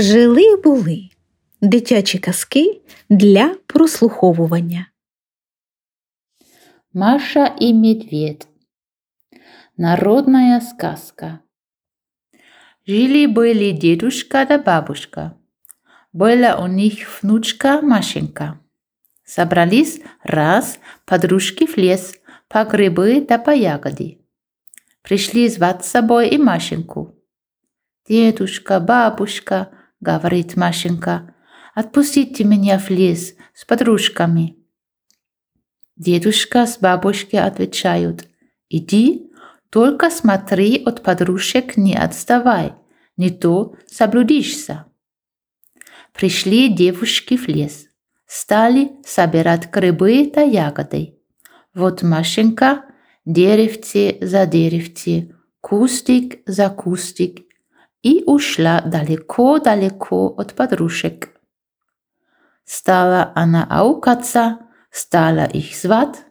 Жили були дитячі казки для прослуховування. Маша и медведь. Народная сказка. Жили-были дедушка да бабушка. Была у них внучка Машенька. Собрались раз подружки в лес по грибы да по ягоды. Пришли звать с собой и Машеньку. «Дедушка, бабушка», — говорит Машенька, — «отпустите меня в лес с подружками». Дедушка с бабушкой отвечают, «Иди, только смотри от подружек не отставай, не то заблудишься». Пришли девушки в лес, стали собирать грибы да ягоды. Вот Машенька деревце за деревце, кустик за кустик, и ушла далеко-далеко от подружек. Стала она аукаться, стала их звать,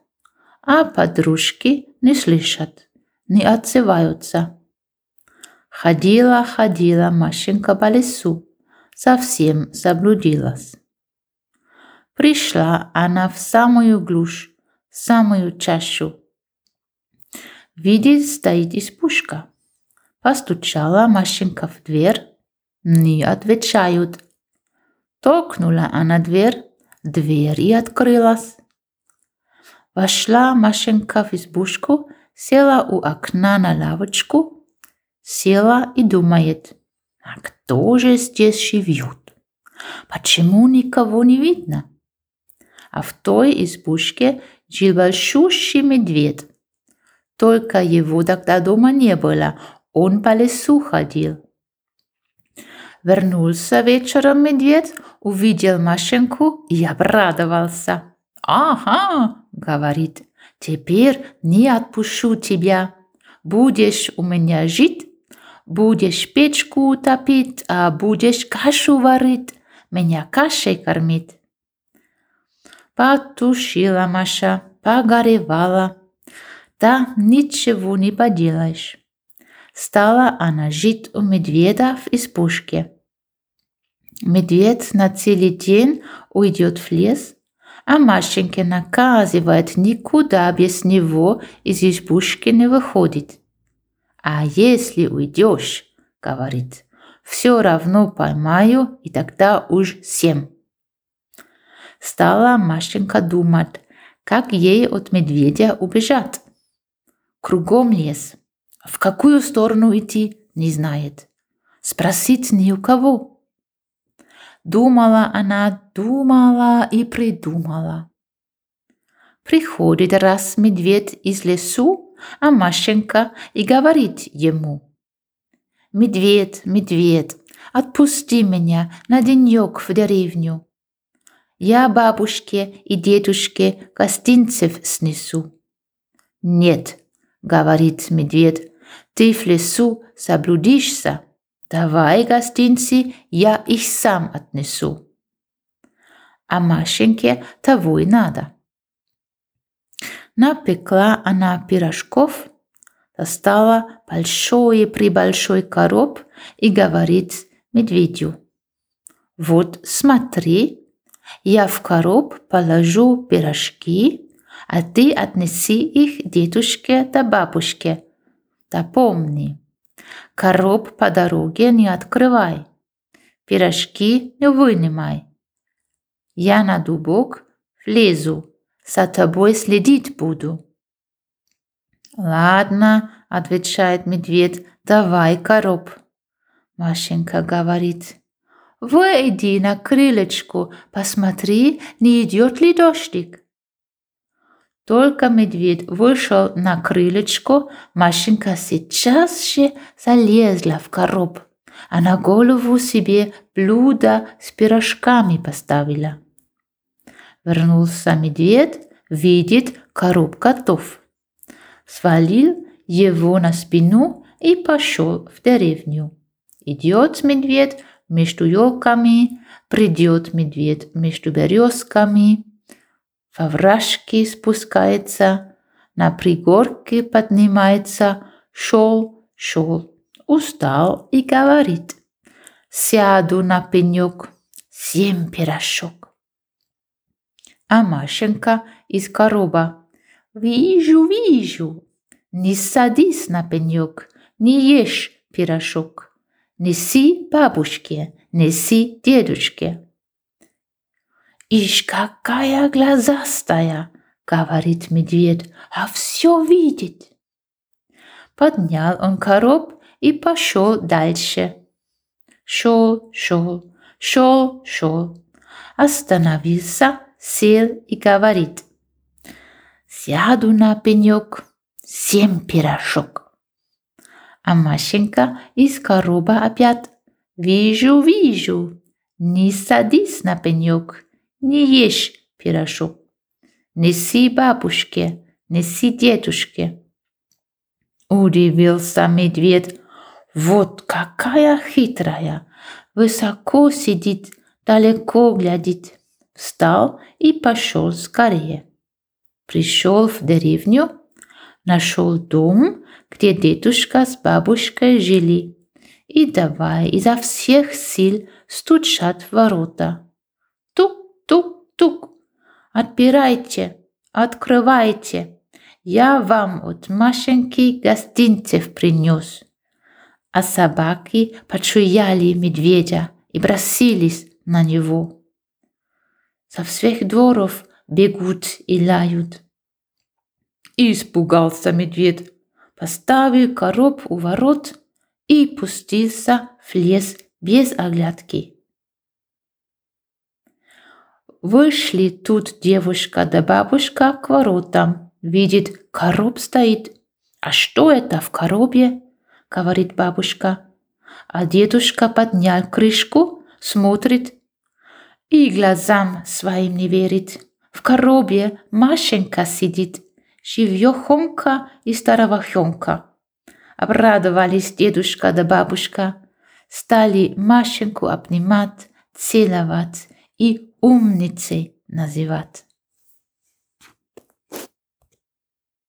а подружки не слышат, не отзываются. Ходила, ходила Машенька по лесу, совсем заблудилась. Пришла она в самую глушь, в самую чащу. Видит, стоит избушка. Постучала Машенька в дверь, не отвечают. Толкнула она дверь, дверь и открылась. Вошла Машенька в избушку, села у окна на лавочку, села и думает, а кто же здесь живет? Почему никого не видно? А в той избушке жил большущий медведь. Только его тогда дома не было, он по лесу ходил. Вернулся вечером медведь, увидел Машеньку и обрадовался. «Ага», — говорит, — «теперь не отпущу тебя. Будешь у меня жить, будешь печку топить, а будешь кашу варить, меня кашей кормить». Потушила Маша, погоревала. Да ничего не поделаешь. Стала она жить у медведя в избушке. Медведь на целый день уйдет в лес, а Машенька наказывает никуда без него из избушки не выходит. А если уйдешь, говорит, все равно поймаю, и тогда уж семь. Стала Машенька думать, как ей от медведя убежать. Кругом лес. В какую сторону идти, не знает. Спросить ни у кого. Думала она, думала и придумала. Приходит раз медведь из лесу, а Машенька и говорит ему. «Медведь, медведь, отпусти меня на денек в деревню. Я бабушке и дедушке гостинцев снесу». «Нет», — говорит медведь, ты в лесу заблудишься. Давай, гостинцы, я их сам отнесу. А Машеньке того и надо. Напекла она пирожков, достала большой-пребольшой короб и говорит медведю. Вот смотри, я в короб положу пирожки, а ты отнеси их дедушке да бабушке – да помни, короб по дороге не открывай, пирожки не вынимай. Я на дубок влезу, за тобой следить буду. Ладно, отвечает медведь, давай короб. Машенька говорит, выйди на крылечку, посмотри, не идет ли дождик. Только медведь вышел на крылечко, Машенька сейчас же залезла в короб, а на голову себе блюдо с пирожками поставила. Вернулся медведь, видит, короб готов. Свалил его на спину и пошел в деревню. Идет медведь между елками, придет медведь между березками, во вражки спускается, на пригорке поднимается, шел, шел, устал и говорит. сяду на пенек, съем пирожок. А Машенька из короба. Вижу, вижу, не садись на пенек, не ешь пирожок. Неси бабушке, неси дедушке. «Ишь, какая глазастая!» — говорит медведь, а все видит. Поднял он короб и пошел дальше. Шел, шел, шел, шел. Остановился, сел и говорит. Сяду на пенек, семь пирожок. А Машенька из короба опять. Вижу, вижу, не садись на пенек, не ешь пирожок. Неси бабушке, неси дедушке. Удивился медведь. Вот какая хитрая. Высоко сидит, далеко глядит. Встал и пошел скорее. Пришел в деревню, нашел дом, где дедушка с бабушкой жили, и давай изо всех сил стучат в ворота. Тук-тук-тук, отпирайте, открывайте. Я вам от Машеньки гостинцев принес. А собаки почуяли медведя и бросились на него. Со всех дворов бегут и лают. И испугался медведь, поставил короб у ворот и пустился в лес без оглядки. Вышли тут девушка да бабушка к воротам. Видит, короб стоит. А что это в коробе? Говорит бабушка. А дедушка поднял крышку, смотрит и глазам своим не верит. В коробе Машенька сидит, живьехонька и старовахонька. Обрадовались дедушка да бабушка, стали Машеньку обнимать, целовать и умницей называть.